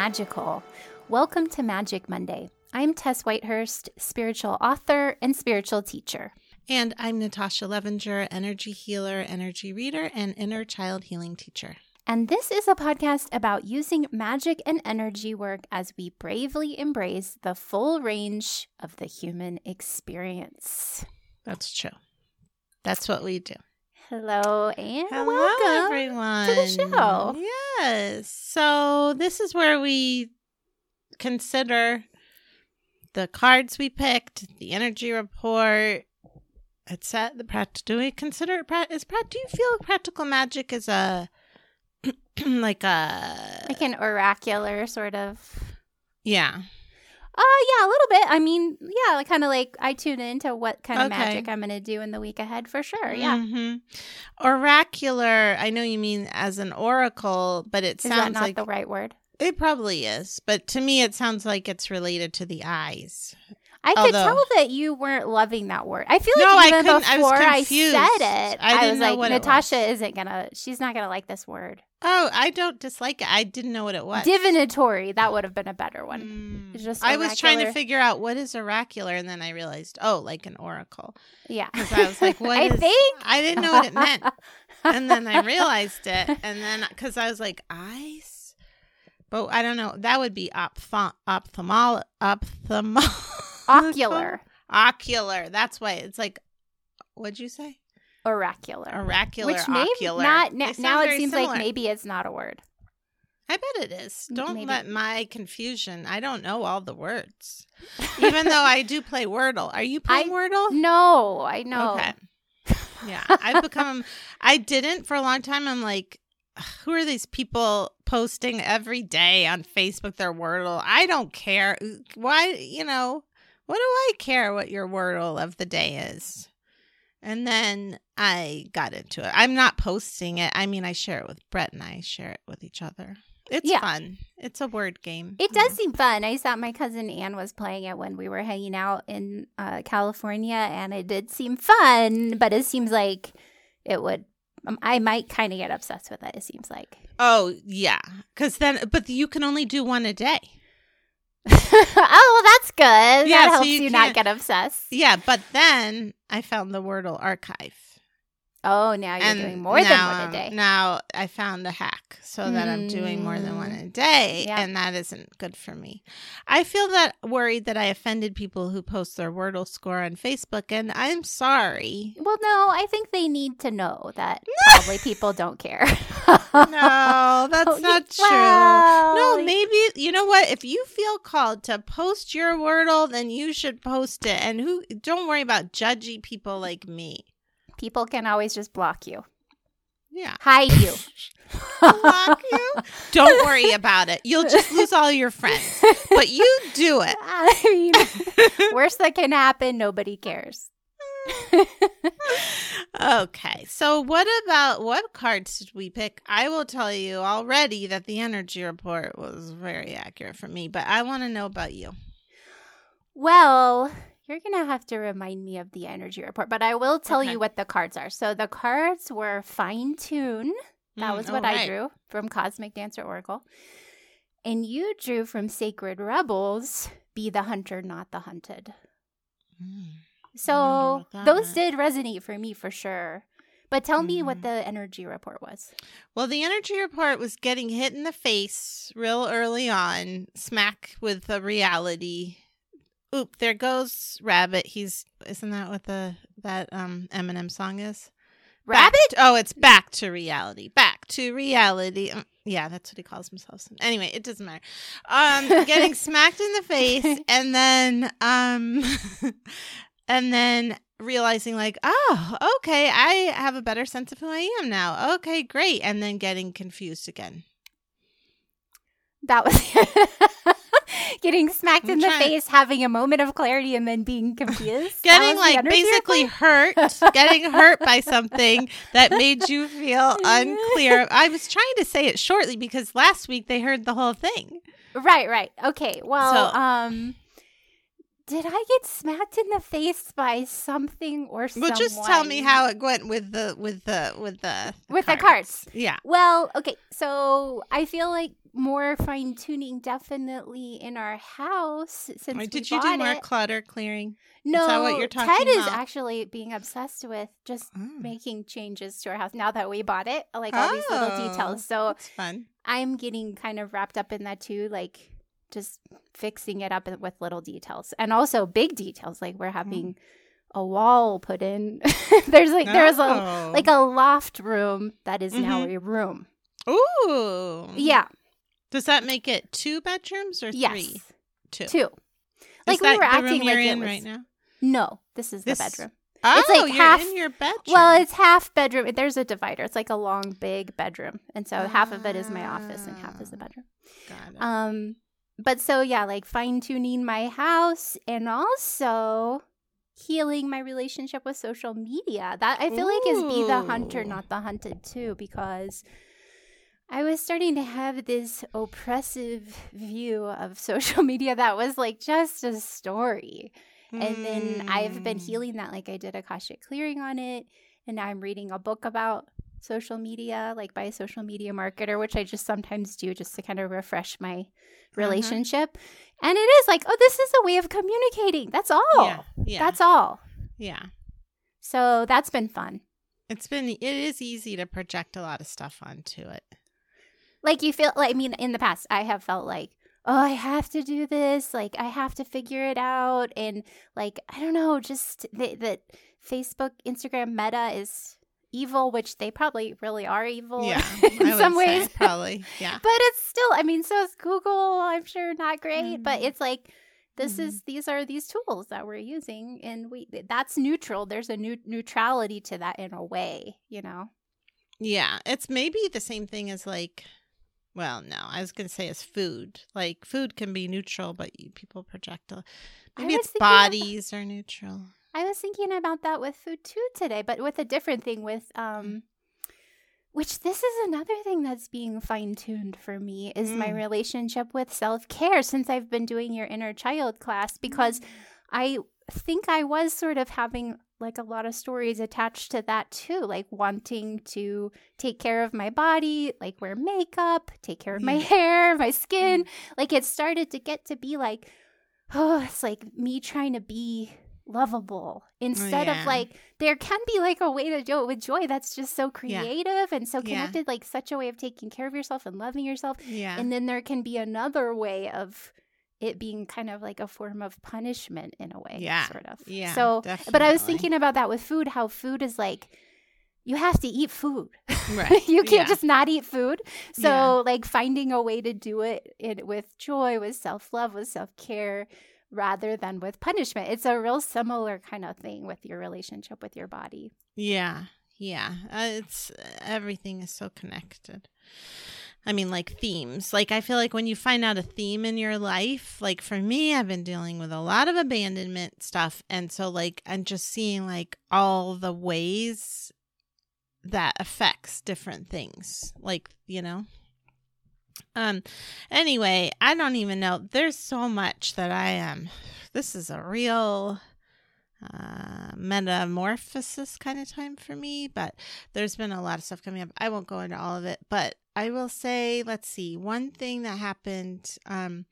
magical. Welcome to Magic Monday. I'm Tess Whitehurst, spiritual author and spiritual teacher. And I'm Natasha Levinger, energy healer, energy reader, and inner child healing teacher. And this is a podcast about using magic and energy work as we bravely embrace the full range of the human experience. That's true. That's what we do. Hello and Hello, welcome everyone. to the show. Yes. So this is where we consider the cards we picked, the energy report. It's at the pract. Do we consider it? Pra- is prac? Do you feel practical magic is a like a Like an oracular sort of. yeah? Oh, yeah, a little bit. I mean, yeah, like, kind of like I tune into what kind of Okay. magic I'm going to do in the week ahead for sure. Yeah. hmm Oracular. I know you mean as an oracle, but it Is that sounds not like the right word? it probably is. But to me, it sounds like it's related to the eyes. I could tell that you weren't loving that word. I feel like No, I even I before I, confused. said it, I I, was like, Natasha isn't gonna. She's not gonna like this word. Oh, I don't dislike it. I didn't know what it was. Divinatory. That would have been a better one. Mm. Just I was trying to figure out what is oracular, and then I realized, oh, like an oracle. Yeah. Because I was like, what I is- think. I didn't know what it meant, and then I realized it, and then because I was like, eyes, but I don't know. That would be ophthalm ophthalmol ophthalmol Ocular. ocular. That's why it's like, what'd you say? Oracular. Oracular, Which maybe ocular. not They now, it seems similar. like maybe it's not a word. I bet it is. Don't maybe. let my confusion. I don't know all the words, even though I do play Wordle. Are you playing I- Wordle? No, I know. Okay. Yeah, I've become. Um, I didn't for a long time. I'm like, who are these people posting every day on Facebook their Wordle? I don't care. Why? You know, what do I care what your Wordle of the day is? And then I got into it. I'm not posting it. I mean, I share it with Brett and I share it with each other. It's Yeah. fun. It's a word game. It does seem fun. I saw my cousin Anne was playing it when we were hanging out in uh, California, and it did seem fun. But it seems like it would. Um, I might kind of get obsessed with it. It seems like. Oh yeah, because then, but you can only do one a day. oh, well, that's good. Yeah, that so helps you you, can't- get obsessed. Yeah, but then I found the Wordle archive. Oh, now you're and doing more than one a day. Now I found a hack so that I'm doing more than one Mm. a day, Yeah. and that isn't good for me. I feel that worried that I offended people who post their Wordle score on Facebook, and I'm sorry. Well, no, I think they need to know that probably people don't care. No, that's not true. well, No, maybe you know what? If you feel called to post your Wordle, then you should post it. And who? Don't worry about judgy people like me. People can always just block you, Yeah. hide you. block you. Don't worry about it. You'll just lose all your friends. But you do it. I mean, worst that can happen, nobody cares. okay. So what about what cards did we pick? I will tell you already that the energy report was very accurate for me, but I want to know about you. Well, you're going to have to remind me of the energy report, but I will tell Okay. you what the cards are. So the cards were fine tune. That Mm, was what I drew from Cosmic Dancer Oracle. And you drew from Sacred Rebels, Be the Hunter, Not the Hunted. Mm. So those meant. did resonate for me for sure. But tell me what Mhm. the energy report was. Well, the energy report was getting hit in the face real early on, smack with the reality. Oop, there goes Rabbit. He's isn't that what the that um Eminem song is? Back- Rabbit? oh, it's back to reality. Back to reality. Um, yeah, that's what he calls himself. Anyway, it doesn't matter. Um, getting smacked in the face, and then um, and then realizing like, oh, okay, I have a better sense of who I am now. Okay, great, and then getting confused again. That was getting smacked I'm in the face, having a moment of clarity, and then being confused. Getting like basically hurt, getting hurt by something that made you feel unclear. I was trying to say it shortly because last week they heard the whole thing. Right, right. Okay. Well, So- um did I get smacked in the face by something or someone? Well, just tell me how it went with the with the with the with the carts. Yeah. Well, okay, so I feel like more fine tuning definitely in our house since Or did you do more it. clutter clearing? no, that what you're Ted talking is actually being obsessed with just Mm. making changes to our house now that we bought it, like all these little Oh. details. So That's fun. I'm getting kind of wrapped up in that too, like just fixing it up with little details and also big details. Like Mm. we're having a wall put in. there's like there's a Oh. like a loft room that is now Mhm. a room. Ooh. Yeah. Does that make it two bedrooms or Yes. three? Two. Two. Is Like we that were the acting like it in was- right now. No, this is This- the bedroom. Oh, It's like half- in your bedroom. Well, it's half bedroom. There's a divider. It's like a long, big bedroom, and so half of it is my office and half is the Ah. bedroom. Got it. Um, but so yeah, like fine tuning my house and also healing my relationship with social media. That I feel like is be the hunter, not the hunted too, because I was starting to have this oppressive view of social media that was like just a story. And then I've been Mm. healing that. Like I did Akashic clearing on it. And now I'm reading a book about social media, like by a social media marketer, which I just sometimes do just to kind of refresh my mm-hmm. relationship. And it is like, oh, this is a way of communicating. That's all. Yeah. Yeah. That's all. yeah. So that's been fun. It's been it is easy to project a lot of stuff onto it. Like you feel like I mean, in the past I have felt like, oh, I have to do this, like I have to figure it out. And like, I don't know, just that Facebook, Instagram meta is evil, which they probably really are evil Yeah. in some say, ways. probably. Yeah. but it's still i mean so is google i'm sure not great but Mhm. it's like this Mhm. is these are these tools that we're using and we that's neutral there's a new neutrality to that in a way you know Yeah, it's maybe the same thing as like, well, no, I was gonna say as food. Like food can be neutral, but you, people project. A, maybe it's bodies are neutral. I was thinking about that with food too today but with a different thing with um which this is another thing that's being fine-tuned for me is my Mm. relationship with self-care since i've been doing your inner child class because I think I was sort of having like a lot of stories attached to that too, like wanting to take care of my body, like wear makeup, take care of my hair, my skin. Like it started to get to be like, oh, it's like me trying to be lovable oh, instead yeah. of like there can be like a way to do it with joy that's just so creative and so Yeah. connected like such a way of taking care of yourself and loving yourself Yeah. and then there can be another way of it being kind of like a form of punishment in a way, Yeah. sort of. Yeah, So, but I was thinking about that with food, how food is like, you have to eat food. Right. you can't Yeah. just not eat food. So, Yeah. like, finding a way to do it in, with joy, with self love, with self care, rather than with punishment. It's a real similar kind of thing with your relationship with your body. Yeah, yeah. Uh, it's everything is so connected. I mean, like themes. Like I feel like when you find out a theme in your life, like for me, I've been dealing with a lot of abandonment stuff, and so like I'm just seeing like all the ways that affects different things. Like you know. Um. Anyway, I don't even know. There's so much that I am. This is a real uh, metamorphosis kind of time for me, but there's been a lot of stuff coming up. I won't go into all of it, but I will say, let's see, one thing that happened. Um,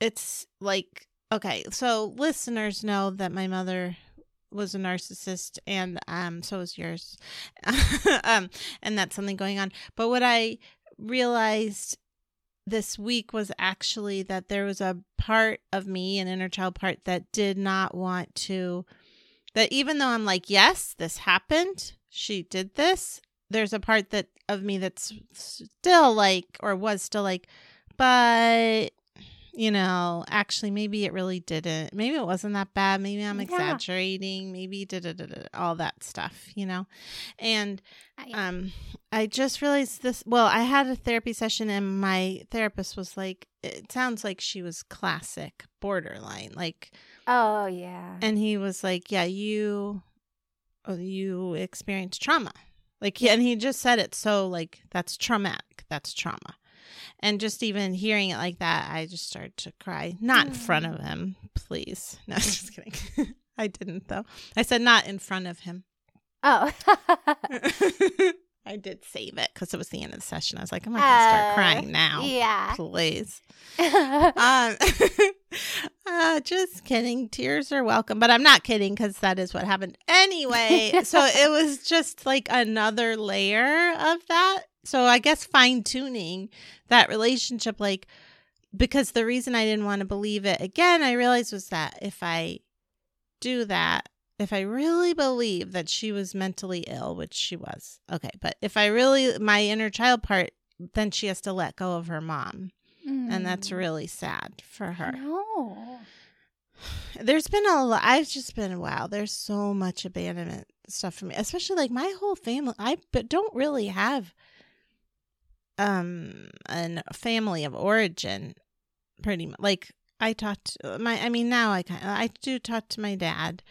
it's like okay, so listeners know that my mother was a narcissist, and um, so is yours, um, and that's something going on. But what I realized this week was actually that there was a part of me, an inner child part, that did not want to, that even though I'm like, yes, this happened, she did this, there's a part that of me that's still like, or was still like, but you know, actually, maybe it really didn't. Maybe it wasn't that bad. Maybe I'm Yeah. exaggerating. Maybe da da da da, all that stuff, you know. And I, um i just realized this well i had a therapy session and my therapist was like it sounds like she was classic borderline like oh, yeah. and he was like yeah you oh, you experienced trauma like and he just said it so like that's traumatic that's trauma and just even hearing it like that i just started to cry not in mm. front of him please. No, just kidding. I didn't though. I said not in front of him. Oh. I did save it because it was the end of the session. I was like, I'm not gonna start Uh, crying now. yeah. Please. Um, uh, just kidding. Tears are welcome, but I'm not kidding because that is what happened anyway. so it was just like another layer of that. So I guess fine tuning that relationship, like, because the reason I didn't want to believe it again, I realized was that if I do that, if I really believe that she was mentally ill, which she was, okay, but if I really, my inner child part, then she has to let go of her mom and that's Mm. really sad for her. No. There's been a lot. I've just been wow. There's so much abandonment stuff for me, especially like my whole family. I but don't really have um an family of origin. Pretty much, like I talked my. I mean, now I kind I do talk to my dad.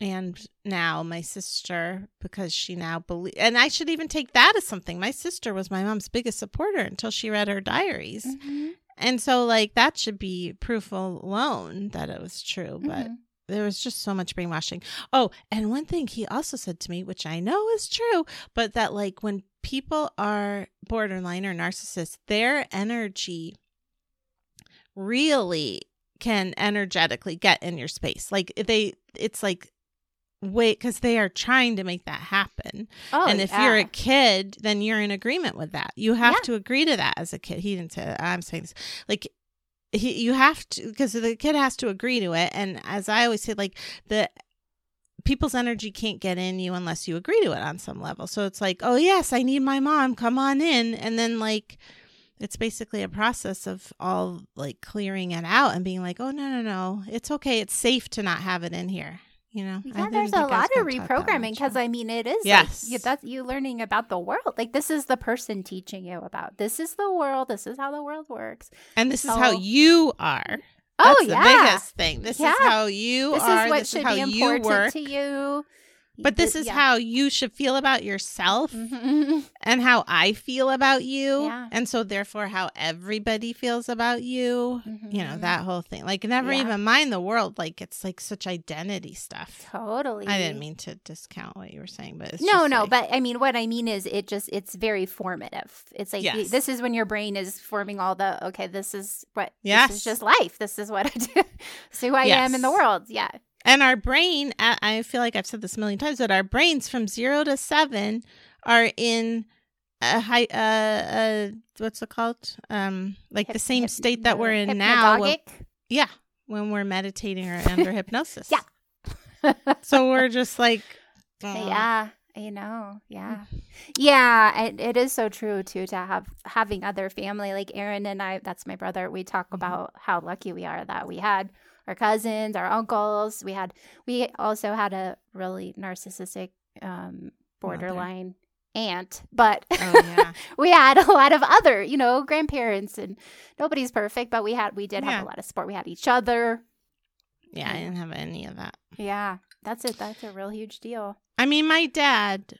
And now my sister, because she now believe, and I should even take that as something. My sister was my mom's biggest supporter until she read her diaries. Mhm. And so, like, that should be proof alone that it was true. But Mhm. there was just so much brainwashing. Oh, and one thing he also said to me, which I know is true, but that, like, when people are borderline or narcissists, their energy really can energetically get in your space. Like, they, it's like, wait, because they are trying to make that happen Oh, and if you're a kid, then you're in agreement with that. You have Yeah. to agree to that as a kid. He didn't say that. I'm saying this. Like, he, you have to, because the kid has to agree to it. And as I always say, like, the people's energy can't get in you unless you agree to it on some level. So it's like, oh, yes, I need my mom. Come on in. And then, like, it's basically a process of all like clearing it out and being like, oh, no, no, no. It's okay. It's safe to not have it in here. You know, Yeah, there's a think I was lot of gonna talk that reprogramming because I mean, it is Yes. like, you, that's you learning about the world. Like this is the person teaching you about this is the world. This is how the world works. And this is how you are. Oh That's yeah, the biggest thing. This Yeah. is how you this are. is what this should is how be you important work. to you. But this is yeah. how you should feel about yourself Mhm. and how I feel about you. Yeah. And so therefore how everybody feels about you. You know, Mhm. that whole thing. Like never Yeah. even mind the world. Like it's like such identity stuff. Totally. I didn't mean to discount what you were saying, but it's no, just no, like- but I mean, what I mean is, it just it's very formative. It's like Yes. this is when your brain is forming all the okay. This is what this Yes. is just life. This is what I do. this who I am in the world. Yeah, And our brain, I feel like I've said this a million times, but our brains from zero to seven are in a high, uh, uh, what's it called? Um, like the same state that we're in now. when- yeah, when we're meditating or under hypnosis. Yeah. So we're just like, yeah, I know. Yeah, yeah. It, it is so true too to have having other family like Aaron and I. That's my brother. We talk Mm-hmm. about how lucky we are that we had our cousins, our uncles. We had. We also had a really narcissistic, um, borderline aunt, but Oh yeah, we had a lot of other, you know, grandparents, and nobody's perfect, but we had we did Yeah. have a lot of support. We had each other. yeah. I didn't have any of that. Yeah, that's it. That's a real huge deal. I mean, my dad.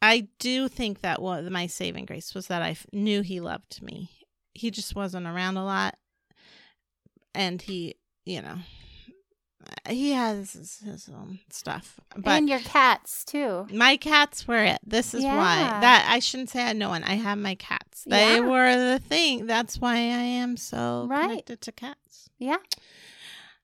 I do think that what my saving grace was that I f- knew he loved me. He just wasn't around a lot, and he, you know, he has his, his own stuff. But and your cats too. my cats were it. This is why that I shouldn't say I had no one. I have my cats. They Yeah. were the thing. That's why I am so Right. connected to cats. Yeah.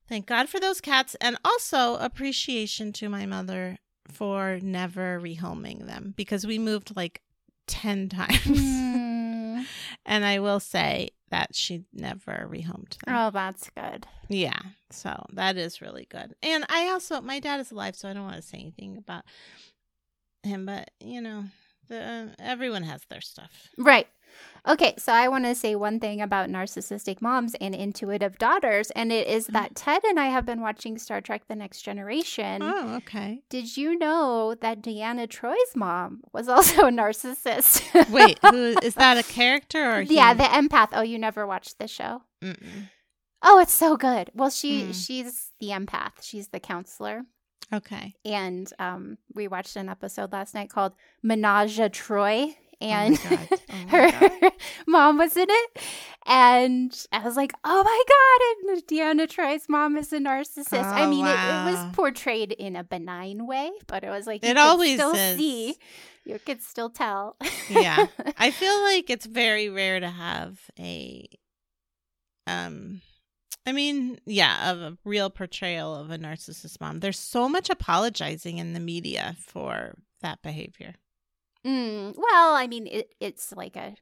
Thank God for those cats, and also appreciation to my mother for never rehoming them because we moved like 10 times. Mm. and I will say that she never rehomed them. Oh, that's good. Yeah. So that is really good. And I also, my dad is alive, so I don't want to say anything about him, but you know, the everyone has their stuff. Right. Okay, so I want to say one thing about narcissistic moms and intuitive daughters, and it is that Ted and I have been watching Star Trek The Next Generation. Oh, okay. Did you know that Deanna Troi's mom was also a narcissist? Wait, who is that a character or yeah, he- the empath. Oh, you never watched the show? Mm-mm. Oh, it's so good. Well, she Hmm. she's the empath. She's the counselor. Okay. And um, we watched an episode last night called Menage a Troi, and oh. Oh her mom was in it. And I was like, oh my God. And Deanna Troi's mom is a narcissist. I Oh, mean, it, it was portrayed in a benign way, but it was like, It always still is. see, you could still tell. Yeah. I feel like it's very rare to have a um I mean, yeah, of a real portrayal of a narcissist mom. There's so much apologizing in the media for that behavior. Mm, well, I mean, it, it's like a,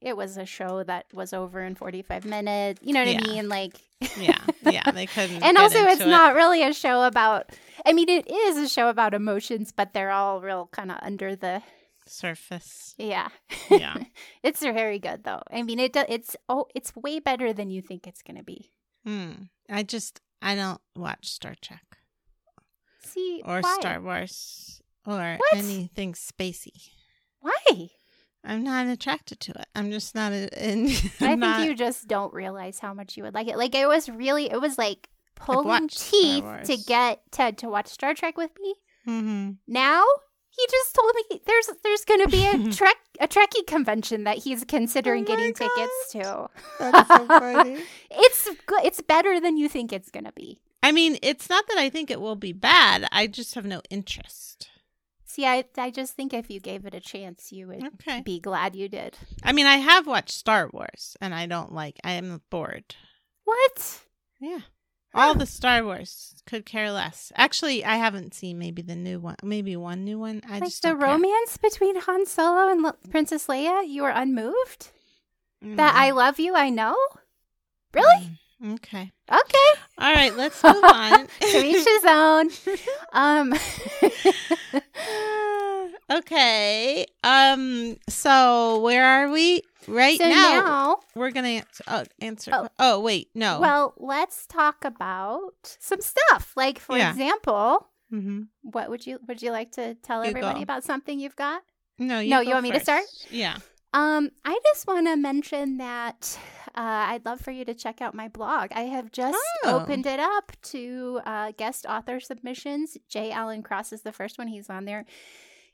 it was a show that was over in 45 minutes. You know what Yeah. I mean? Like, Yeah. Yeah, they couldn't. and also it's it. not really a show about, I mean, it is a show about emotions, but they're all real kind of under the, surface. yeah. Yeah. it's very good though. I mean, it do, it's, oh, it's way better than you think it's going to be. Hmm. I just I don't watch Star Trek See, or why? Star Wars or What? anything spacey. Why? I'm not attracted to it. I'm just not a, in. I I'm think not, you just don't realize how much you would like it. Like it was really, it was like pulling teeth to get Ted to watch Star Trek with me. Mm-hmm. Now he just told me there's there's going to be a trek a Trekkie convention that he's considering Oh getting tickets to. That's so funny. It's good. It's better than you think it's going to be. I mean, it's not that I think it will be bad. I just have no interest. See, I I just think if you gave it a chance, you would Okay. be glad you did. I mean, I have watched Star Wars, and I don't like. I am bored. What? Yeah. All the Star Wars could care less. Actually, I haven't seen maybe the new one, maybe one new one. I like just the don't care. romance between Han Solo and Le- Princess Leia? You are unmoved? Mm. That I love you, I know? Really? Mm. Okay. Okay. All right. Let's move on. To each his own. Um okay. Um. So where are we right so now? now, We're gonna answer. Oh, answer. Oh. Oh, wait. No. well, let's talk about some stuff. Like for Yeah. example, hmm what would you would you like to tell You everybody go. about something you've got? No. You No, you want me to start? Yeah. Um, I just want to mention that uh, I'd love for you to check out my blog. I have just Oh. opened it up to uh, guest author submissions. J. Allen Cross is the first one. He's on there.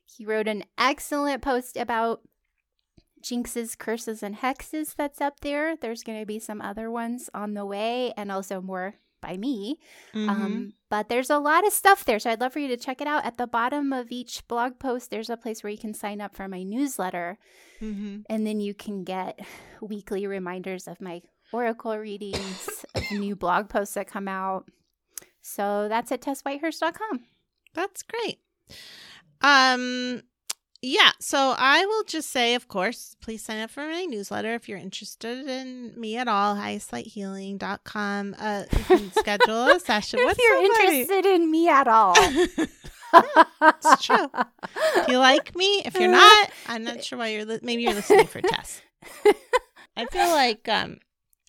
He wrote an excellent post about jinxes, curses, and hexes that's up there. There's going to be some other ones on the way, and also more by me. Mhm. Um, but there's a lot of stuff there, so I'd love for you to check it out. At the bottom of each blog post, there's a place where you can sign up for my newsletter. Mhm. And then you can get weekly reminders of my oracle readings, of new blog posts that come out. So that's at tesswhitehurst.com. That's great. Um yeah, so I will just say, of course, please sign up for my newsletter if you're interested in me at all. highsighthealing.com. Uh, you can schedule a session if with you're somebody. interested in me at all. it's true. If you like me, if you're not, I'm not sure why you're. Li- maybe you're listening for Tess. I feel like um,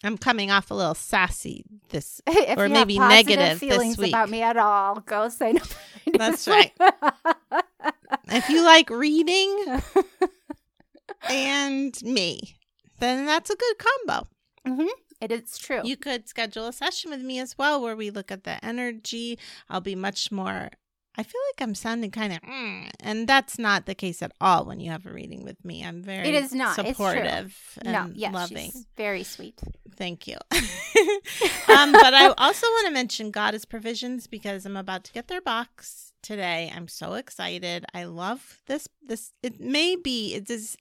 I'm coming off a little sassy. This if Or maybe negative this feelings week. about me at all, go sign up. That's newsletter. If you like reading and me, then that's a good combo. it is true. You could schedule a session with me as well where we look at the energy. I'll be much more. I feel like I'm sounding kind of, mm, and that's not the case at all when you have a reading with me. I'm very It is not. Supportive and no, yes, loving. she's very sweet. Thank you. um, but I also want to mention Goddess Provisions because I'm about to get their box today. I'm so excited. I love this. This it may be it is.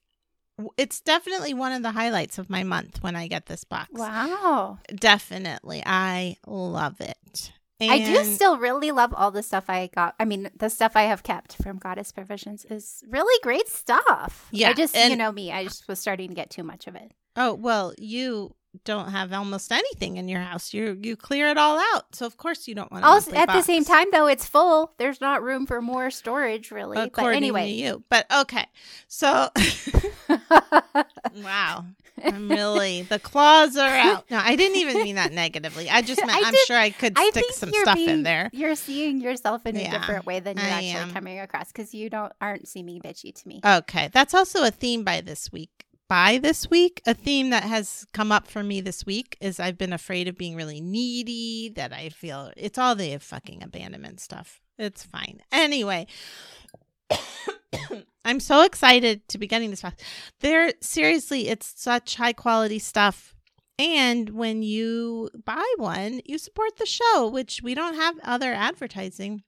It's definitely one of the highlights of my month when I get this box. Wow. Definitely, I love it. I do still really love all the stuff I got. I mean, the stuff I have kept from Goddess Provisions is really great stuff. Yeah, I just, you know me, I just was starting to get too much of it. Oh well, you don't have almost anything in your house. You you clear it all out, so of course you don't want. a Also, at the same time, though, it's full. There's not room for more storage, really. but anyway, to you. But okay, so wow, I'm really the claws are out. No, I didn't even mean that negatively. I just meant I I'm did- sure I could I stick some stuff being, in there. You're seeing yourself in a Yeah, different way than you're I actually am. coming across because you don't aren't seeming bitchy to me. Okay, that's also a theme by this week. By this week, a theme that has come up for me this week is I've been afraid of being really needy. That I feel it's all the fucking abandonment stuff. It's fine. Anyway, I'm so excited to be getting this box. They're seriously, it's such high quality stuff. And when you buy one, you support the show, which we don't have other advertising.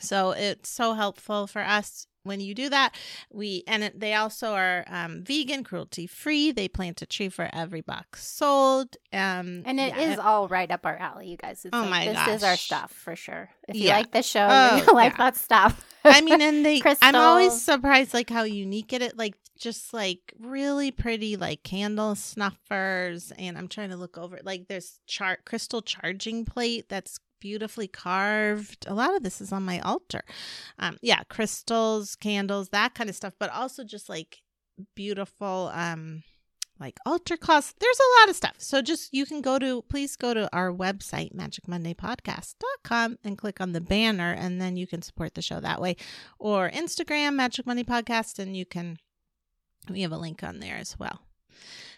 So it's so helpful for us when you do that we and they also are um, vegan cruelty free they plant a tree for every box sold um And it yeah, is all right up our alley, you guys. It's Oh like, my this is our stuff for sure. If you Yeah. like the show, Oh, like yeah. that stuff. I mean, and they, I'm always surprised like how unique it is. Like just like really pretty like candle snuffers. And I'm trying to look over. Like there's chart crystal charging plate that's beautifully carved. A lot of this is on my altar. Um, yeah, crystals, candles, that kind of stuff. But also just like beautiful um like altar cloths. There's a lot of stuff. So just you can go to please go to our website, magicmondaypodcast.com and click on the banner and then you can support the show that way. Or Instagram, Magic Monday Podcast, and you can we have a link on there as well.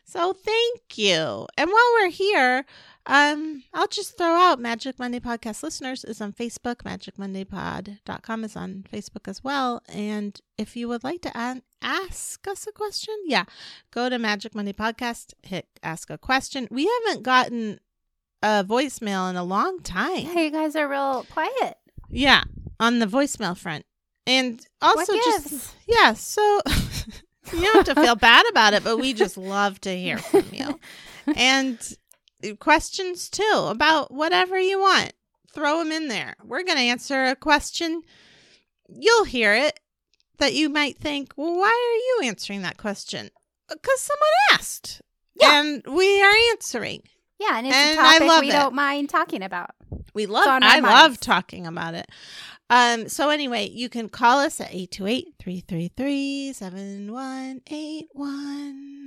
So thank you. And while we're here, um, I'll just throw out Magic Monday Podcast listeners is on Facebook. MagicMondayPod.com is on Facebook as well. And if you would like to ask us a question, yeah, go to Magic Monday Podcast, hit ask a question. We haven't gotten a voicemail in a long time. yeah, you guys are real quiet. Yeah, on the voicemail front. And also just yeah, so you don't have to feel bad about it, but we just love to hear from you. And questions too about whatever you want. Throw them in there. We're going to answer a question. You'll hear it that you might think, well, why are you answering that question? Uh, because someone asked. Yeah. And we are answering. Yeah, and it's And a topic we it. don't mind talking about. We love I love talking about it. Um so anyway, you can call us at 828-333-7181.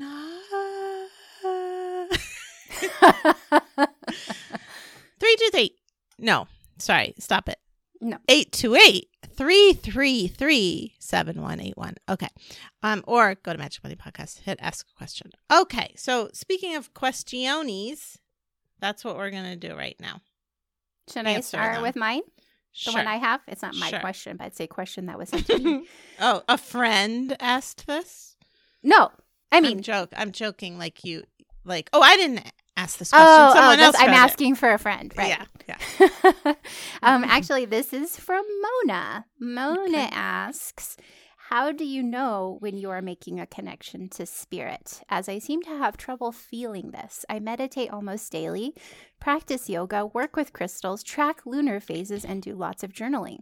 323. No, sorry, stop it. No. 828-333-7181. Okay. Um or go to Magic Monday Podcast, hit ask a question. Okay. So speaking of questiones, that's what we're going to do right now. Should I start them. with mine? The one I have? It's not my Sure. question, but it's a question that was sent to me. oh, a friend asked this. no. I mean, mean, joke. I'm joking. Like you, like oh, I didn't ask this question. oh, oh Someone this- else. I'm read it. asking for a friend, right? Yeah, yeah. um, actually, this is from Mona. Mona Okay. asks, How do you know when you are making a connection to spirit? As I seem to have trouble feeling this. I meditate almost daily, practice yoga, work with crystals, track lunar phases, and do lots of journaling.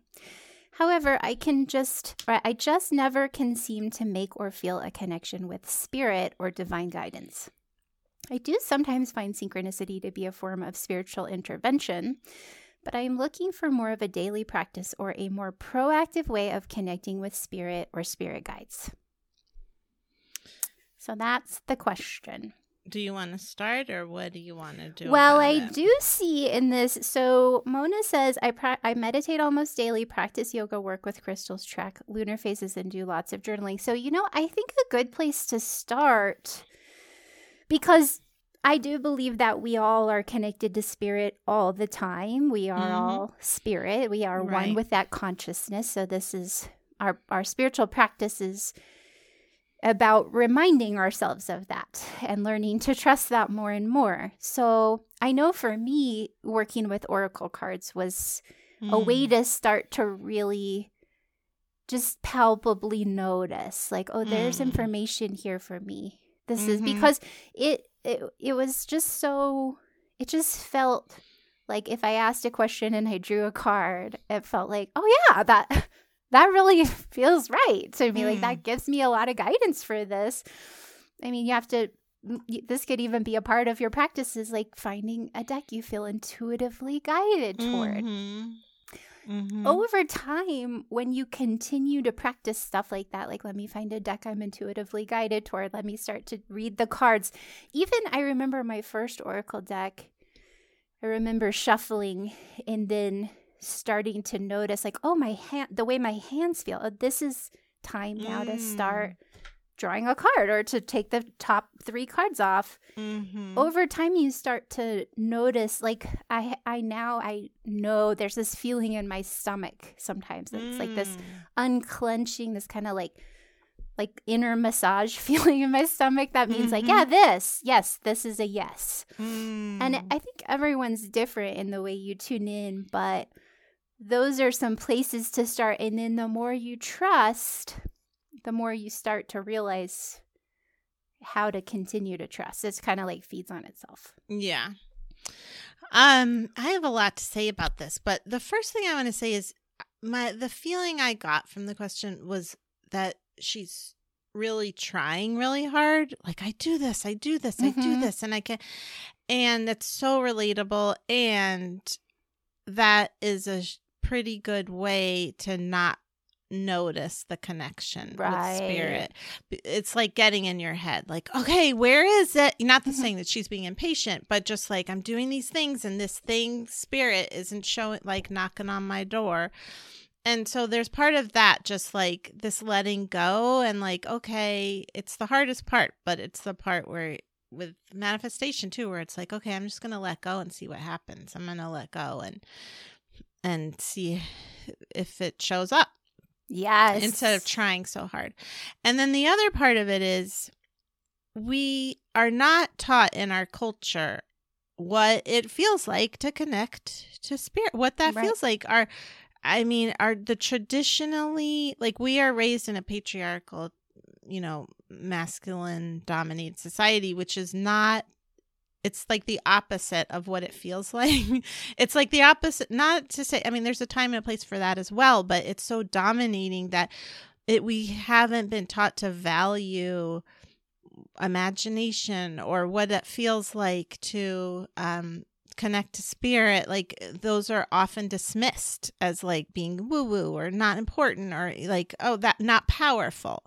However, I can just, I just never can seem to make or feel a connection with spirit or divine guidance. I do sometimes find synchronicity to be a form of spiritual intervention, but I am looking for more of a daily practice or a more proactive way of connecting with spirit or spirit guides. So that's the question. Do you want to start, or what do you want to do? well, I it? do see in this. So Mona says, I, pra- I meditate almost daily, practice yoga, work with crystals, track lunar phases, and do lots of journaling. So, you know, I think a good place to start, because I do believe that we all are connected to spirit all the time. We are Mhm. all spirit. We are one with that consciousness. So this is our our spiritual practice is about reminding ourselves of that and learning to trust that more and more. So I know for me, working with oracle cards was a way Mm. to start to really just palpably notice like oh there's Mm. information here for me this is Mhm. because it, it it was just so it just felt like if i asked a question and i drew a card it felt like oh yeah that that really feels right to me like Mm. that gives me a lot of guidance for this i mean you have to this could even be a part of your practices like finding a deck you feel intuitively guided toward Mhm. Mhm. over time when you continue to practice stuff like that like let me find a deck i'm intuitively guided toward let me start to read the cards even i remember my first oracle deck i remember shuffling and then starting to notice like oh my hand the way my hands feel oh, this is time now to Mm. start drawing a card or to take the top three cards off Mm-hmm. over time you start to notice like i i now i know there's this feeling in my stomach sometimes it's like this Mm. unclenching this kind of like like inner massage feeling in my stomach that means like Mhm. yeah this yes this is a yes Mm. and i think everyone's different in the way you tune in but those are some places to start and then the more you trust the more you start to realize how to continue to trust it's kind of like feeds on itself Yeah. Um, I have a lot to say about this, but the first thing I want to say is my the feeling I got from the question was that she's really trying really hard. Like I do this, I do this, I do Mhm. this, and I can and it's so relatable and that is a pretty good way to not notice the connection Right. with spirit it's like getting in your head like okay where is it? Not the Mhm. saying that she's being impatient but just like i'm doing these things and this thing spirit isn't showing like knocking on my door. And so there's part of that just like this letting go and like okay it's the hardest part but it's the part where with manifestation too where it's like okay i'm just gonna let go and see what happens. I'm gonna let go and and see if it shows up yes instead of trying so hard. And then the other part of it is we are not taught in our culture what it feels like to connect to spirit, what that Right. feels like. Our I mean, are the traditionally like we are raised in a patriarchal, you know, masculine dominated society, which is not it's like the opposite of what it feels like. it's like the opposite not to say I mean there's a time and a place for that as well, but it's so dominating that it we haven't been taught to value imagination or what it feels like to um connect to spirit like those are often dismissed as like being woo woo or not important or like oh that not powerful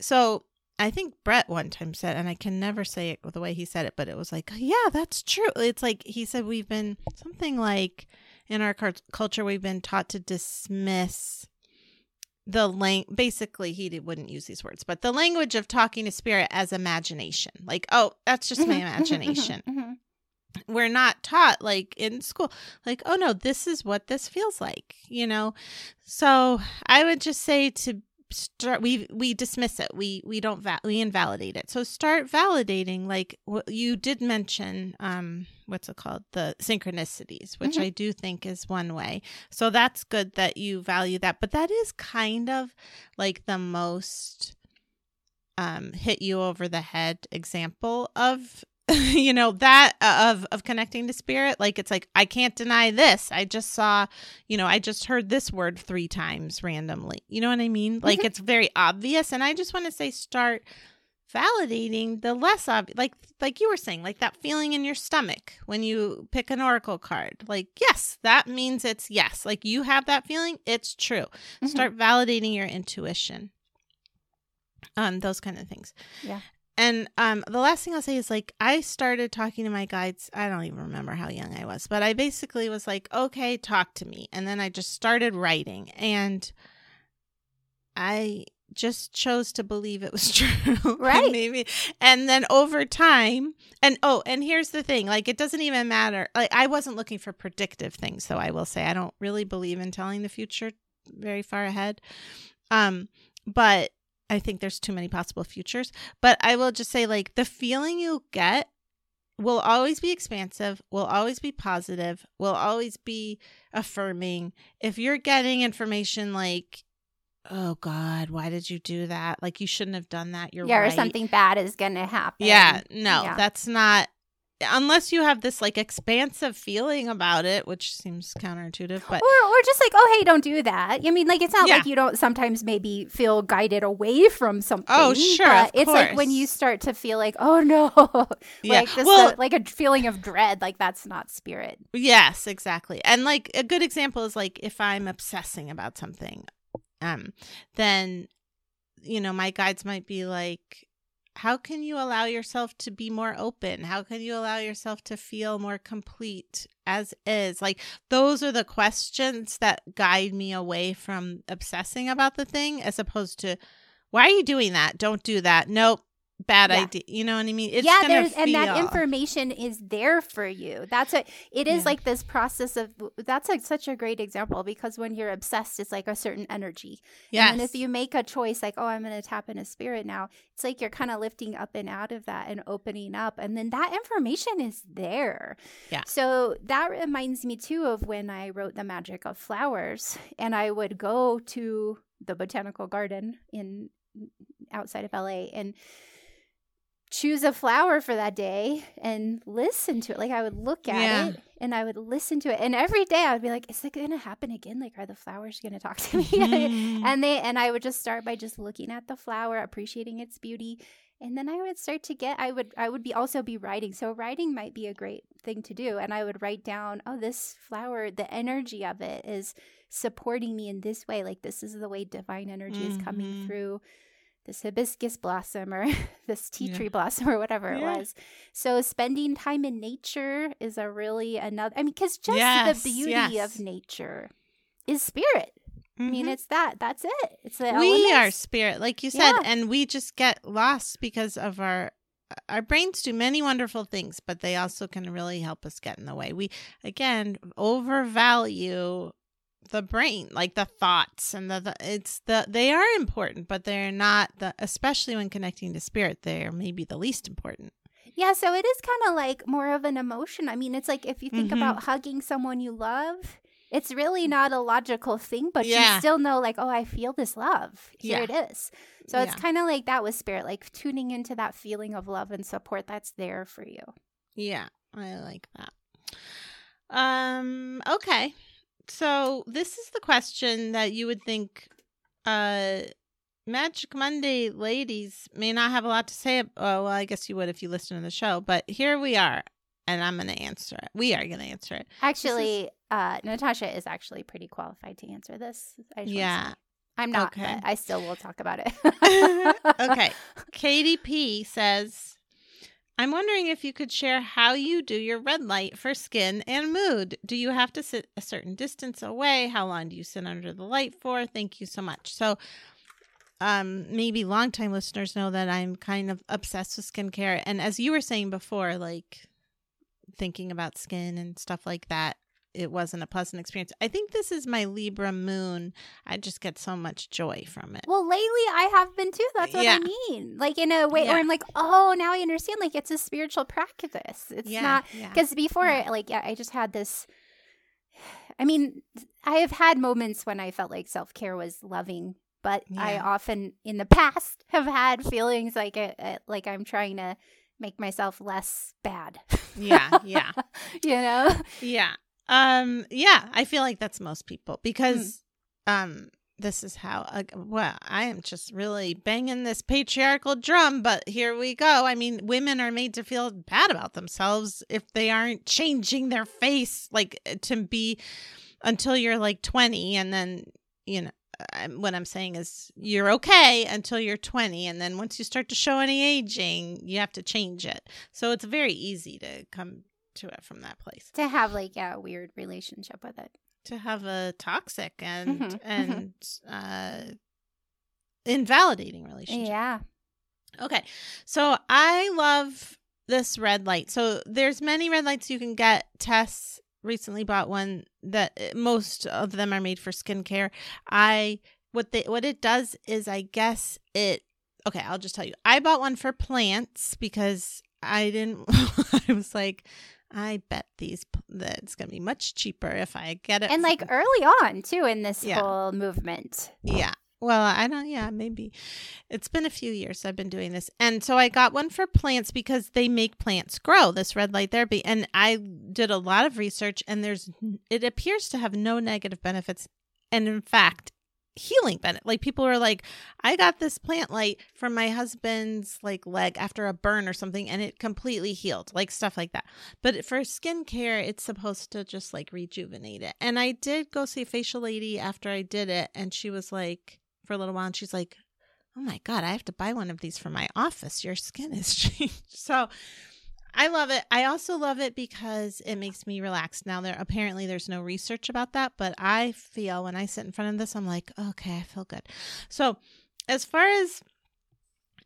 so i think brett one time said and i can never say it the way he said it but it was like yeah that's true. It's like he said we've been something like in our culture we've been taught to dismiss the lang basically he wouldn't use these words but the language of talking to spirit as imagination. Like oh that's just my Mhm, mhm, mhm, imagination mhm. we're not taught like in school like oh no this is what this feels like you know? So i would just say to start we we dismiss it. We we don't va- we invalidate it. So start validating like what you did mention um what's it called? The synchronicities which Mhm. i do think is one way. So that's good that you value that but that is kind of like the most um hit you over the head example of you know that uh, of of connecting to spirit like it's like i can't deny this. I just saw you know i just heard this word three times randomly. You know what i mean? Like Mhm. it's very obvious. And i just want to say start validating the less obvious like like you were saying like that feeling in your stomach when you pick an oracle card. Like yes that means it's yes. Like you have that feeling it's true. Mhm. start validating your intuition um those kind of things. Yeah. And um the last thing i'll say is like i started talking to my guides i don't even remember how young i was but i basically was like okay talk to me. And then i just started writing and i just chose to believe it was true. Right. maybe. And then over time and oh and here's the thing like it doesn't even matter like i wasn't looking for predictive things so i will say. I don't really believe in telling the future very far ahead. Um but i think there's too many possible futures but i will just say like the feeling you get will always be expansive will always be positive will always be affirming if you're getting information like oh god why did you do that like you shouldn't have done that you're yeah, right or something bad is gonna happen. yeah, no, Yeah. that's not unless you have this like expansive feeling about it, which seems counterintuitive, but Or, or just like, oh, hey, don't do that. I mean, like, it's not Yeah. like you don't sometimes maybe feel guided away from something. Oh, sure, it's like when you start to feel like, oh no, Yeah. like this, Well- like a feeling of dread. Like that's not spirit. yes, exactly. And like a good example is like if I'm obsessing about something, um, then you know, my guides might be like how can you allow yourself to be more open? How can you allow yourself to feel more complete as is? Like those are the questions that guide me away from obsessing about the thing as opposed to why are you doing that? Don't do that. Nope. Bad Yeah. idea. You know what I mean? It's yeah, gonna there's and that information is there for you. That's a it is Yeah. like this process of that's like such a great example because when you're obsessed, it's like a certain energy. Yeah. And if you make a choice like, oh, I'm going to tap into spirit now, it's like you're kind of lifting up and out of that and opening up. And then that information is there. Yeah. So that reminds me too of when I wrote The Magic of Flowers and I would go to the botanical garden in outside of LA and choose a flower for that day and listen to it. Like I would look at Yeah. it and I would listen to it. And every day I would be like, is it going to happen again? Like, are the flowers going to talk to me? Mhm. and they and I would just start by just looking at the flower, appreciating its beauty. And then I would start to get I would I would be also be writing. So writing might be a great thing to do. And I would write down, oh, this flower, the energy of it is supporting me in this way. Like this is the way divine energy is coming Mhm. through this hibiscus blossom or this tea Yeah. tree blossom or whatever Yeah. it was. So spending time in nature is a really another I mean cuz just Yes, the beauty yes. of nature is spirit. I mean Mhm. it's that that's it. It's the we are spirit, like you said, Yeah. and we just get lost because of our our brains do many wonderful things, but they also can really help us get in the way. We again overvalue the brain, like the thoughts and the, the it's the they are important, but they're not the especially when connecting to spirit, they're maybe the least important. Yeah, so it is kind of like more of an emotion. I mean, it's like if you think Mhm. about hugging someone you love, it's really not a logical thing, but Yeah. you still know, like, oh, I feel this love. Here Yeah. it is. So it's kind of like that with spirit, like tuning into that feeling of love and support that's there for you. Yeah, I like that. Um, okay. So this is the question that you would think uh Magic Monday ladies may not have a lot to say. ab- Oh, well, I guess you would if you listen to the show, but here we are, and I'm going to answer it. We are going to answer it. Actually, uh, Natasha is actually pretty qualified to answer this. I just yeah. I'm not, Okay. but I still will talk about it. okay. Katie P says, I'm wondering if you could share how you do your red light for skin and mood. Do you have to sit a certain distance away? How long do you sit under the light for? Thank you so much. So, um, maybe longtime listeners know that I'm kind of obsessed with skincare. And as you were saying before, like thinking about skin and stuff like that, it wasn't a pleasant experience. I think this is my Libra moon. I just get so much joy from it. Well, lately I have been too. That's what Yeah. I mean. Like in a way Yeah. where I'm like, oh, now I understand. Like it's a spiritual practice. It's yeah, not because before, like, yeah, I just had this. I mean, I have had moments when I felt like self care was loving, but I often in the past have had feelings like it, it, like I'm trying to make myself less bad. Yeah, yeah. you know. Yeah. Um yeah, I feel like that's most people because um this is how uh, well I am just really banging this patriarchal drum but here we go. I mean, women are made to feel bad about themselves if they aren't changing their face like to be until you're like 20 and then you know what I'm saying is you're okay until you're 20 and then once you start to show any aging, you have to change it. So it's very easy to come to it from that place To have like yeah, a weird relationship with it. to have a toxic and Mhm, mhm. and uh invalidating relationship. Yeah. Okay. So I love this red light. So there's many red lights you can get. Tess recently bought one that uh, most of them are made for skincare. I what they what it does is I guess it okay, I'll just tell you. I bought one for plants because I didn't I was like I bet these that it's going to be much cheaper if I get it And like early on too in this Yeah. whole movement. yeah. Well, I don't, yeah, maybe. It's been a few years I've been doing this. And so I got one for plants because they make plants grow, this red light therapy. And I did a lot of research and there's, it appears to have no negative benefits. And in fact, healing benefit. Like people were like, I got this plant light from my husband's like leg after a burn or something and it completely healed, like stuff like that. But for skincare, it's supposed to just like rejuvenate it. And I did go see a facial lady after I did it, and she was like, for a little while, and she's like, Oh my God, I have to buy one of these for my office. Your skin has changed. So I love it. I also love it because it makes me relax. Now there apparently there's no research about that, but I feel when I sit in front of this, I'm like, okay, I feel good. So as far as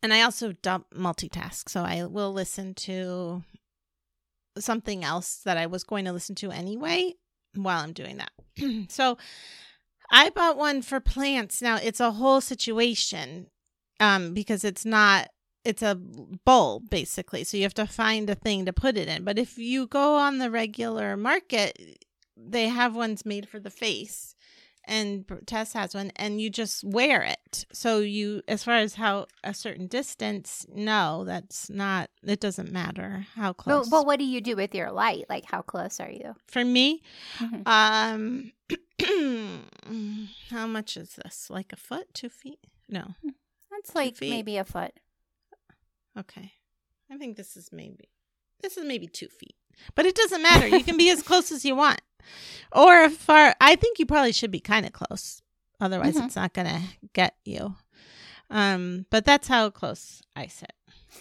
and I also dump multitask, so I will listen to something else that I was going to listen to anyway while I'm doing that. so I bought one for plants. Now it's a whole situation um because it's not it's a bowl basically. So you have to find a thing to put it in. But if you go on the regular market, they have ones made for the face and Tess has one, and you just wear it. So you, as far as how a certain distance, no, that's not. It doesn't matter how close. But, but what do you do with your light? Like, how close are you? For me, Mhm. um, how much is this? Like a foot, two feet? No, That's like feet. maybe a foot. Okay. I think this is maybe this is maybe two feet, but it doesn't matter. You can be as close as you want, or far. I think you probably should be kind of close. Otherwise, Mhm. it's not gonna get you. Um, but that's how close I sit.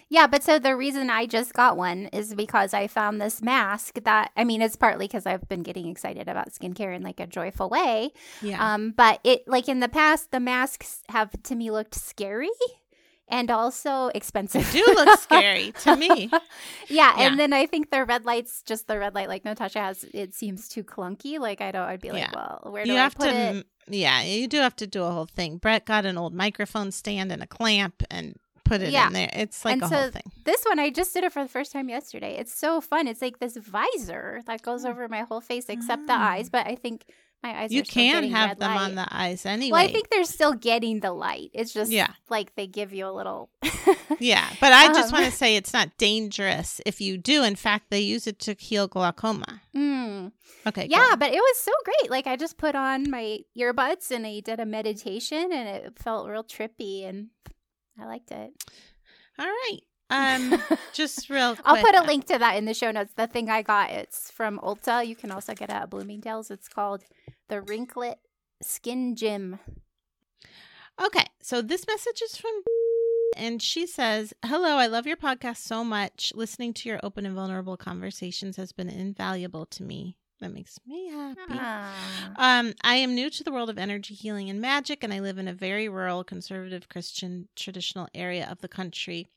Yeah, but so the reason I just got one is because I found this mask that I mean it's partly because I've been getting excited about skincare in like a joyful way. Yeah. Um, but it like in the past the masks have to me looked scary and also expensive. do look scary to me. yeah, Yeah. and then I think the red lights, just the red light like Natasha has, it seems too clunky. Like I don't, I'd be like, Yeah. well, where do You I have put to, it? yeah, you do have to do a whole thing. Brett got an old microphone stand and a clamp and put it Yeah. in there. It's like And a so whole thing. This one I just did it for the first time yesterday. It's so fun. It's like this visor that goes Oh. over my whole face except the Ah. eyes, but I think my eyes You can have them light. on the eyes anyway. Well, I think they're still getting the light. It's just Yeah. like they give you a little. Yeah, but I just Um, want to say it's not dangerous if you do. In fact, they use it to heal glaucoma. Mm. Okay. Yeah, but it was so great. Like I just put on my earbuds and I did a meditation, and it felt real trippy, and I liked it. All right. Um, just real. Quick. I'll put a link to that in the show notes. The thing I got, it's from Ulta. You can also get it at Bloomingdale's. It's called the WrinkLit Skin Gym. Okay, so this message is from and she says, "Hello, I love your podcast so much. Listening to your open and vulnerable conversations has been invaluable to me. That makes me happy." Um, I am new to the world of energy healing and magic, and I live in a very rural, conservative Christian traditional area of the country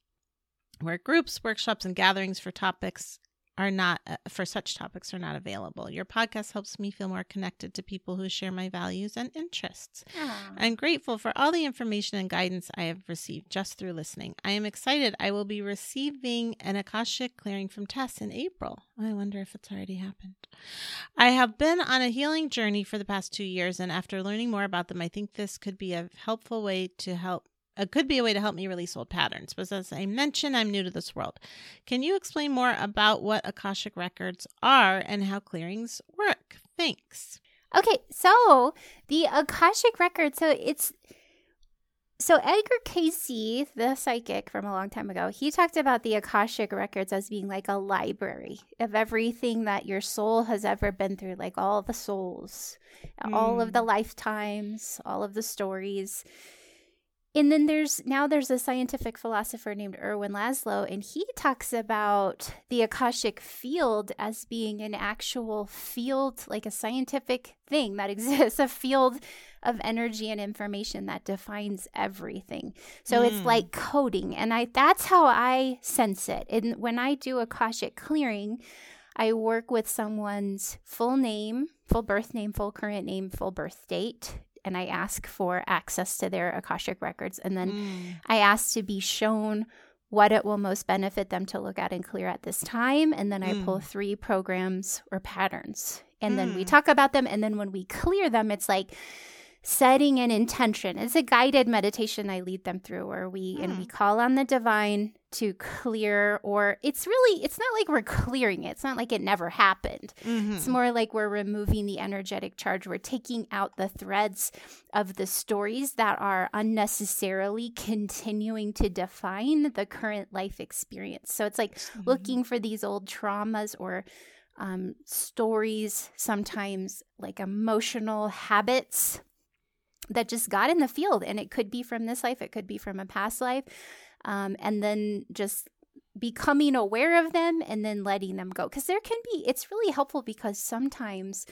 where groups, workshops, and gatherings for topics are not uh, for such topics are not available. Your podcast helps me feel more connected to people who share my values and interests. Ah. I'm grateful for all the information and guidance I have received just through listening. I am excited. I will be receiving an Akashic clearing from Tess in April. I wonder if it's already happened. I have been on a healing journey for the past two years, and after learning more about them, I think this could be a helpful way to help. It could be a way to help me release old patterns. But as I mentioned, I'm new to this world. Can you explain more about what Akashic records are and how clearings work? Thanks. Okay, so the Akashic record, so it's so Edgar Cayce, the psychic from a long time ago, he talked about the Akashic records as being like a library of everything that your soul has ever been through, like all the souls, all of the hmm. lifetimes, all of the stories. And then there's now there's a scientific philosopher named Ervin Laszlo, and he talks about the Akashic field as being an actual field, like a scientific thing that exists, a field of energy and information that defines everything. So it's Mm. like coding, and I that's how I sense it. And when I do Akashic clearing, I work with someone's full name, full birth name, full current name, full birth date, and I ask for access to their Akashic records. And then Mm. I ask to be shown what it will most benefit them to look at and clear at this time. And then I pull Mm. three programs or patterns. And then we Mm. talk about them. And then when we clear them, it's like setting an intention. It's a guided meditation I lead them through where we and we Mm. call on the divine to clear or it's really it's not like we're clearing it. It's not like it never happened. Mhm. It's more like we're removing the energetic charge. We're taking out the threads of the stories that are unnecessarily continuing to define the current life experience. So it's like Mm-hmm. looking for these old traumas or um, stories, sometimes like emotional habits that just got in the field. And it could be from this life, it could be from a past life. Um, and then just becoming aware of them and then letting them go. Because there can be, it's really helpful because sometimes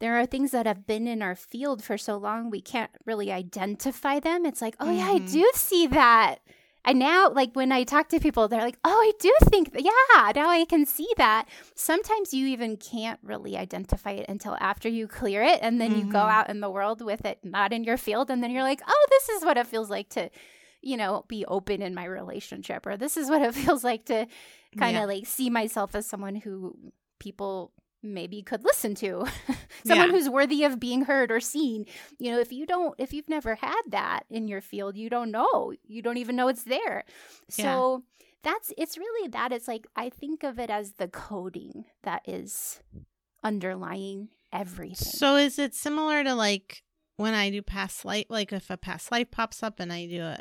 there are things that have been in our field for so long we can't really identify them. It's like, oh yeah, I Mhm. do see that. And now, like when I talk to people, they're like, oh, I do think that. Yeah, now I can see that. Sometimes you even can't really identify it until after you clear it. And then you go Mhm. out in the world with it not in your field. And then you're like, oh, this is what it feels like to, you know, be open in my relationship. Or this is what it feels like to kind of Yeah. like see myself as someone who people maybe could listen to. Someone Yeah. who's worthy of being heard or seen. You know if you don't if you've never had that in your field you don't know. You don't even know it's there. So that's it's really that. It's like i think of it as the coding that is underlying everything. So is it similar to like when I do past life? Like if a past life pops up and I do a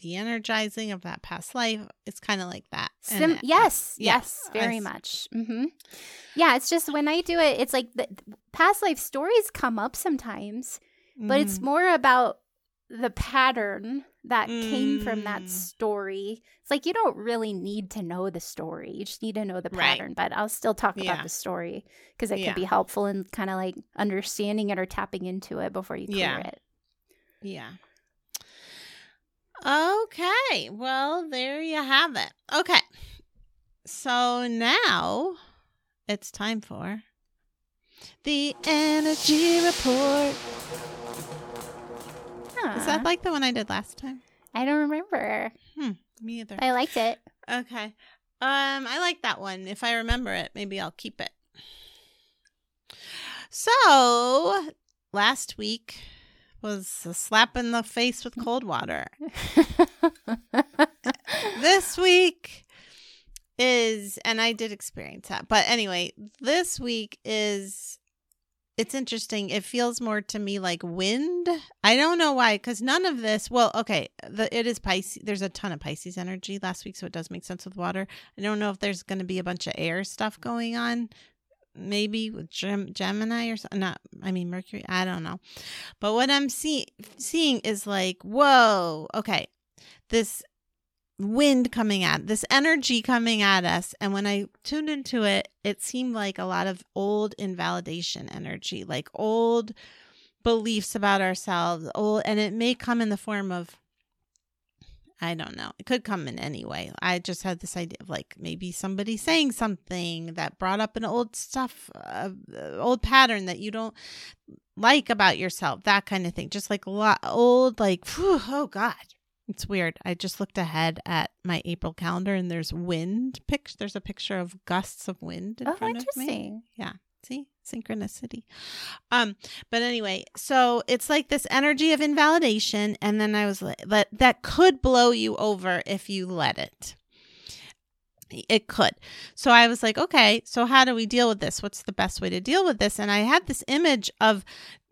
de-energizing of that past life, it's kind of like that. Sim- it- yes, yeah, yes, very s- much. hmm Yeah, it's just when I do it, it's like the past life stories come up sometimes, but it's Mhm. more about the pattern that came from that Mm. story. It's like you don't really need to know the story; you just need to know the Right. pattern. But I'll still talk Yeah. about the story because it Yeah. can be helpful in kind of like understanding it or tapping into it before you clear Yeah. it. Yeah. Okay. Well, there you have it. Okay. So now it's time for the energy report. Is Huh. that like the one I did last time? I don't remember. Hmm, me either. I liked it. Okay. Um, I like that one. If I remember it, maybe I'll keep it. So last week was a slap in the face with cold water. this week is and I did experience that. But anyway, this week is it's interesting. It feels more to me like wind. I don't know why cuz none of this, well, okay, the it is Pisces. There's a ton of Pisces energy last week so it does make sense with water. I don't know if there's going to be a bunch of air stuff going on. Maybe with Gem- Gemini or something. Not, I mean Mercury. I don't know. But what I'm see- seeing is like, whoa, okay, this wind coming at this energy coming at us and when i tuned into it it seemed like a lot of old invalidation energy like old beliefs about ourselves old and it may come in the form of i don't know it could come in any way i just had this idea of like maybe somebody saying something that brought up an old stuff uh, old pattern that you don't like about yourself that kind of thing just like a lot old like phew, oh god it's weird. I just looked ahead at my April calendar and there's wind pic there's a picture of gusts of wind in oh, front of me. interesting. See? Synchronicity. Um, but anyway, so it's like this energy of invalidation, and then I was like that that could blow you over if you let it. It could. So I was like, okay, so how do we deal with this? What's the best way to deal with this? And I had this image of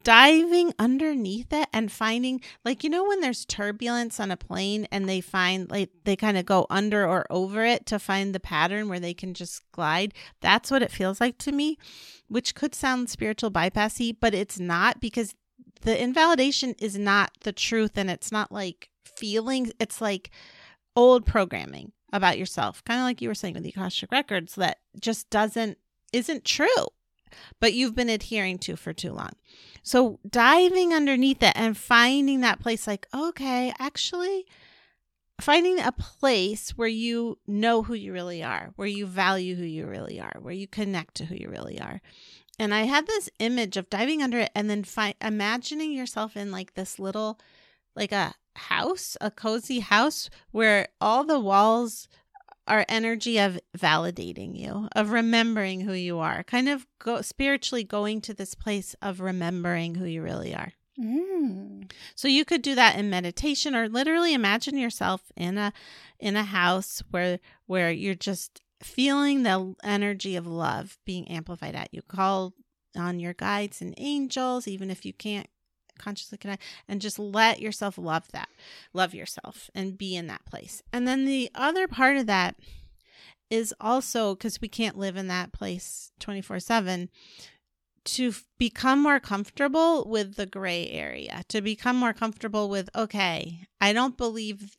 diving underneath it and finding like you know when there's turbulence on a plane and they find like they kind of go under or over it to find the pattern where they can just glide? That's what it feels like to me which could sound spiritual bypassy but it's not because the invalidation is not the truth and it's not like feelings it's like old programming about yourself kind of like you were saying with the akashic records that just doesn't isn't true but you've been adhering to for too long so diving underneath it and finding that place like, okay, actually finding a place where you know who you really are, where you value who you really are, where you connect to who you really are. And I had this image of diving under it and then fi- imagining yourself in like this little like a house, a cozy house where all the walls are energy of validating you, of remembering who you are, kind of go spiritually going to this place of remembering who you really are. Mm. So you could do that in meditation or literally imagine yourself in a in a house where where you're just feeling the energy of love being amplified at you. Call on your guides and angels even if you can't consciously connect and just let yourself love that. Love yourself and be in that place. And then the other part of that is also because we can't live in that place 24 7 to f- become more comfortable with the gray area, to become more comfortable with, okay, I don't believe,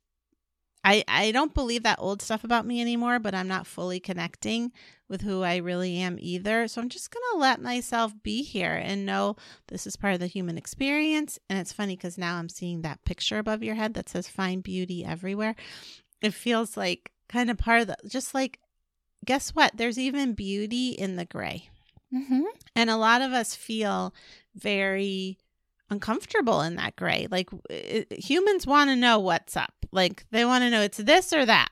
I, I don't believe that old stuff about me anymore, but I'm not fully connecting with who I really am either. So I'm just going to let myself be here and know this is part of the human experience. And it's funny because now I'm seeing that picture above your head that says find beauty everywhere. It feels like kind of part of the, just like, guess what? There's even beauty in the gray. Mm-hmm. And a lot of us feel very uncomfortable in that gray. Like it, humans want to know what's up. Like they want to know it's this or that.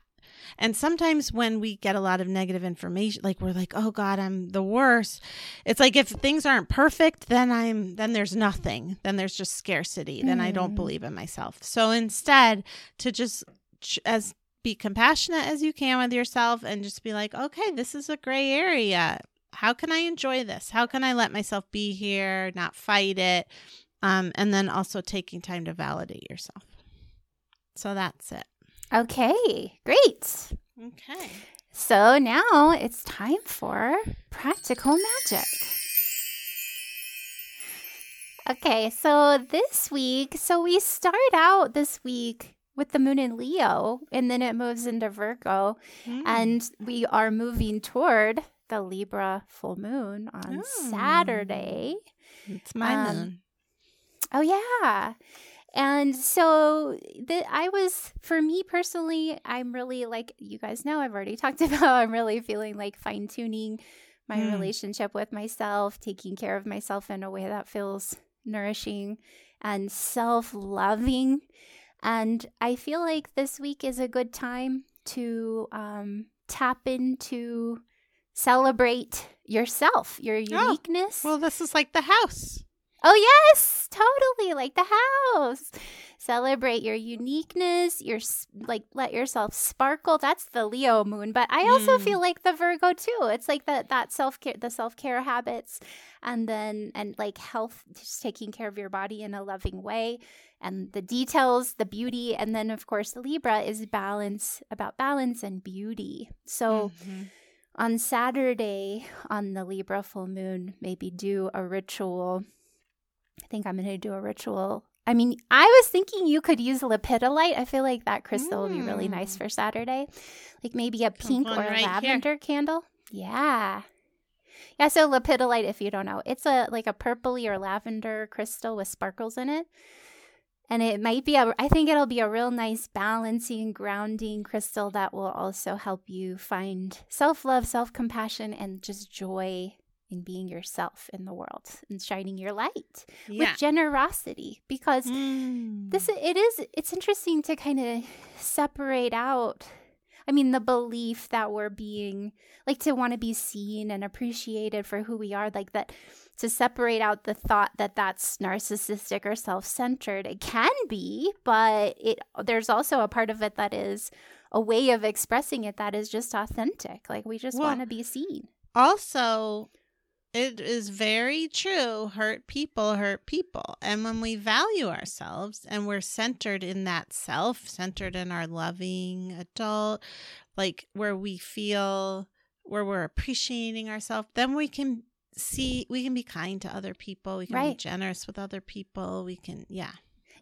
And sometimes when we get a lot of negative information, like we're like, "Oh God, I'm the worst." It's like if things aren't perfect, then I'm then there's nothing. Then there's just scarcity. Then I don't Mm. believe in myself. So instead, to just as be compassionate as you can with yourself and just be like, "Okay, this is a gray area. How can I enjoy this? How can I let myself be here, not fight it?" Um, and then also taking time to validate yourself. So that's it. Okay, great. Okay. So now it's time for practical magic. Okay, so this week, so we start out this week with the moon in Leo, and then it moves into Virgo, Mm. and we are moving toward the Libra full moon on Oh. Saturday. it's my um, moon. Oh yeah. And so the I was for me personally, I'm really like you guys know I've already talked about I'm really feeling like fine tuning my Mm. relationship with myself, taking care of myself in a way that feels nourishing and self-loving. And I feel like this week is a good time to um tap into celebrate yourself, your uniqueness. Well, this is like the house. Oh, yes, totally. Like the house. Celebrate your uniqueness, your like let yourself sparkle. That's the Leo moon, but I also Mm. feel like the Virgo too. It's like that that self-care the self-care habits and then and like health just taking care of your body in a loving way and the details, the beauty, and then of course Libra is balance about balance and beauty. So Mhm. on Saturday on the Libra full moon, maybe do a ritual. I think I'm going to do a ritual. I mean, I was thinking you could use lepidolite. I feel like that crystal would be really nice Mm. for Saturday. Like maybe a Got pink or a right here. lavender candle. Yeah. Yeah, so lepidolite, if you don't know, it's a like a purpley or lavender crystal with sparkles in it. And it might be a I think it'll be a real nice balancing, grounding crystal that will also help you find self-love, self-compassion and just joy in being yourself in the world and shining your light Yeah. with generosity because Mm. this it is it's interesting to kind of separate out i mean the belief that we're being like to want to be seen and appreciated for who we are like that to separate out the thought that that's narcissistic or self-centered it can be but it there's also a part of it that is a way of expressing it that is just authentic like we just Well, want to be seen Also, it is very true. Hurt people hurt people. And when we value ourselves and we're centered in that self, centered in our loving adult, like where we feel where we're appreciating ourselves, then we can see we can be kind to other people. We can be generous with other people. We can yeah.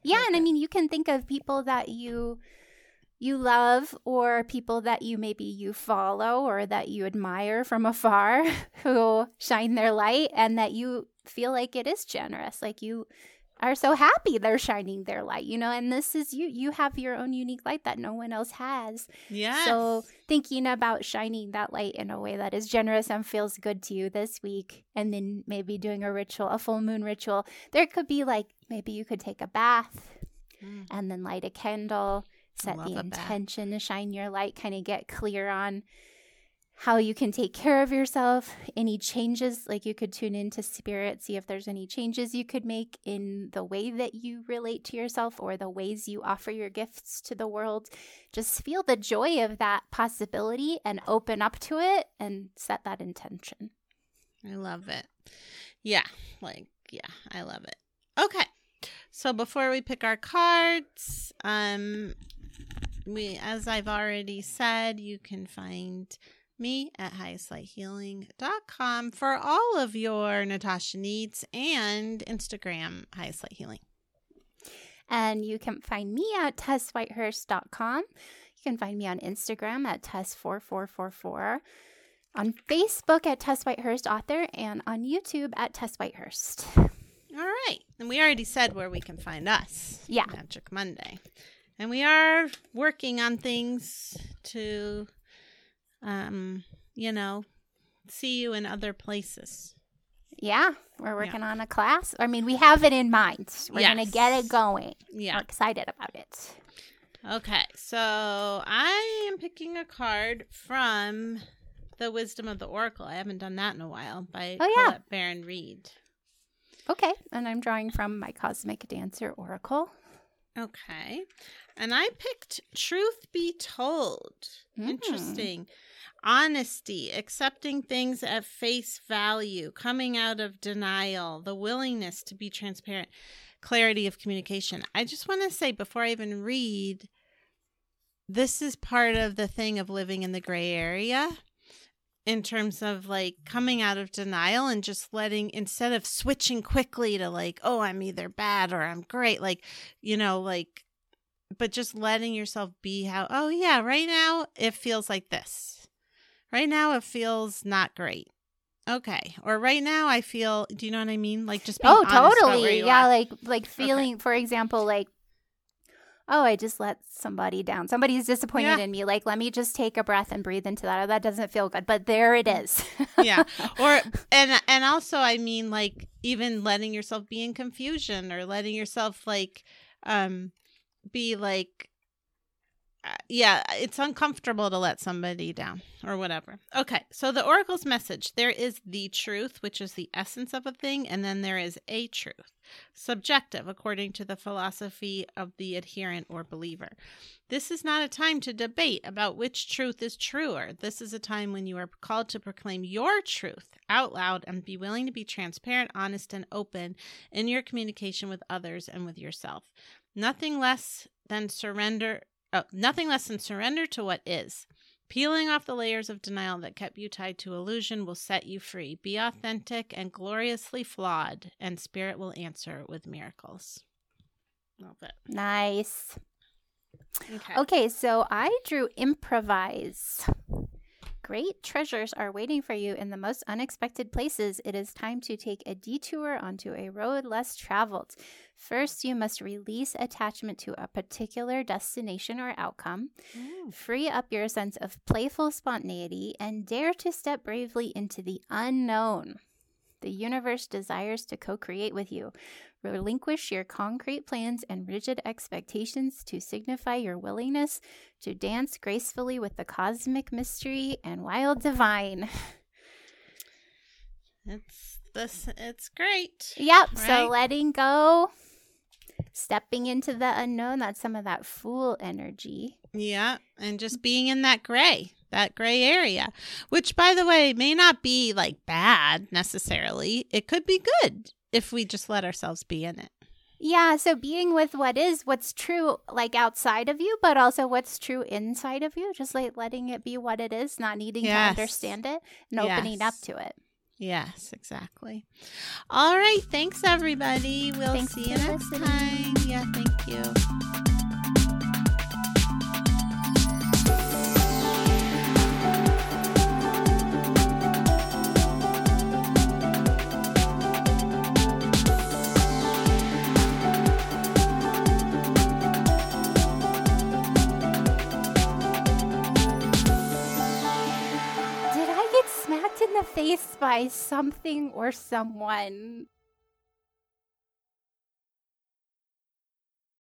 Yeah, Like and I mean you can think of people that you you love or people that you maybe you follow or that you admire from afar who shine their light and that you feel like it is generous. Like you are so happy they're shining their light, you know, and this is you you have your own unique light that no one else has. yeah So thinking about shining that light in a way that is generous and feels good to you this week, and then maybe doing a ritual, a full moon ritual. There could be like maybe you could take a bath Mm. and then light a candle, set the intention to shine your light, kind of get clear on how you can take care of yourself, any changes, like you could tune into spirit, see if there's any changes you could make in the way that you relate to yourself or the ways you offer your gifts to the world. Just feel the joy of that possibility and open up to it and set that intention. I love it. Yeah, like yeah, I love it. Okay. So before we pick our cards, um we as I've already said, you can find me at highestlighthealing.com for all of your Natasha needs and Instagram highest healing. And you can find me at tesswhitehurst.com. You can find me on Instagram at Tess4444, on Facebook at Tess Whitehurst Author, and on YouTube at Tess Whitehurst. All right. And we already said where we can find us. Yeah. Magic Monday. And we are working on things to, um, you know, see you in other places. Yeah, we're working on a class. I mean, we have it in mind. We're going to get it going. Yeah. We're excited about it. Okay, so I am picking a card from the Wisdom of the Oracle. I haven't done that in a while by Oh, yeah. Colette Baron-Reid. Okay, and I'm drawing from my Cosmic Dancer Oracle. Okay, and I picked Truth Be Told. Mm. Interesting. Honesty, accepting things at face value, coming out of denial, the willingness to be transparent, clarity of communication. I just want to say before I even read, this is part of the thing of living in the gray area in terms of like coming out of denial and just letting instead of switching quickly to like oh i'm either bad or i'm great like you know like but just letting yourself be how oh yeah right now it feels like this. Right now it feels not great. Okay. Or right now i feel do you know what i mean? Like just being Oh, honest about where totally. Yeah, are. like like feeling, for example, like, oh, I just let somebody down. Somebody's disappointed Yeah. in me. Like, let me just take a breath and breathe into that. Oh, that doesn't feel good, but there it is. yeah or and and also i mean like even letting yourself be in confusion or letting yourself like um be like Uh, yeah it's uncomfortable to let somebody down or whatever okay so the oracle's message there is the truth which is the essence of a thing and then there is a truth subjective according to the philosophy of the adherent or believer this is not a time to debate about which truth is truer. This is a time when you are called to proclaim your truth out loud and be willing to be transparent, honest, and open in your communication with others and with yourself. Nothing less than surrender. Oh, nothing less than surrender to what is. Peeling off the layers of denial that kept you tied to illusion will set you free. Be authentic and gloriously flawed, and spirit will answer with miracles. Love it. nice. Okay. Okay, so I drew improvise. Great treasures are waiting for you in the most unexpected places. It is time to take a detour onto a road less traveled. First, you must release attachment to a particular destination or outcome, free up your sense of playful spontaneity, and dare to step bravely into the unknown. The universe desires to co create with you. Relinquish your concrete plans and rigid expectations to signify your willingness to dance gracefully with the cosmic mystery and wild divine. It's this. It's great. Yep, Right. so letting go, stepping into the unknown, that's some of that fool energy. Yeah, and just being in that gray, that gray area, which, by the way, may not be like bad necessarily. It could be good if we just let ourselves be in it. Yeah, so being with what is, what's true, like outside of you, but also what's true inside of you, just like letting it be what it is, not needing Yes. to understand it and opening up to it. Yes, exactly. All right. Thanks, everybody. We'll Thanks see you next listening. time. Yeah, thank you. In the face by something or someone?